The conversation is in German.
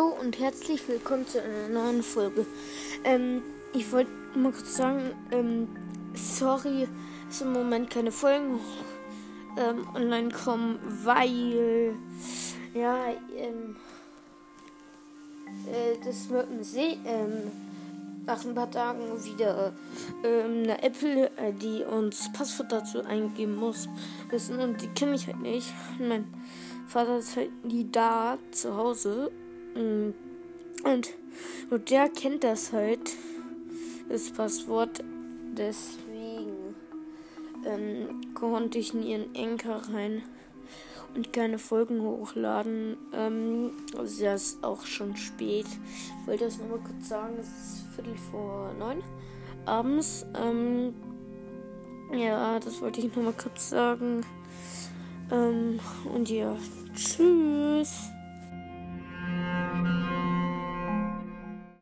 und herzlich willkommen zu einer neuen Folge. Ähm, ich wollte mal kurz sagen, ähm, sorry, dass im Moment keine Folgen ähm, online kommen, weil, ja, ähm, äh, das dem See, ähm, nach ein paar Tagen wieder ähm, eine Apple, die uns Passwort dazu eingeben muss, wissen und die kenne ich halt nicht. Mein Vater ist halt nie da zu Hause Mm. Und nur der kennt das halt, das Passwort. Deswegen ähm, konnte ich in Enker rein und keine Folgen hochladen. Ähm, also ja, ist auch schon spät. Ich wollte das nochmal kurz sagen. Es ist Viertel vor neun abends. Ähm, ja, das wollte ich nochmal kurz sagen. Ähm, und ja, tschüss.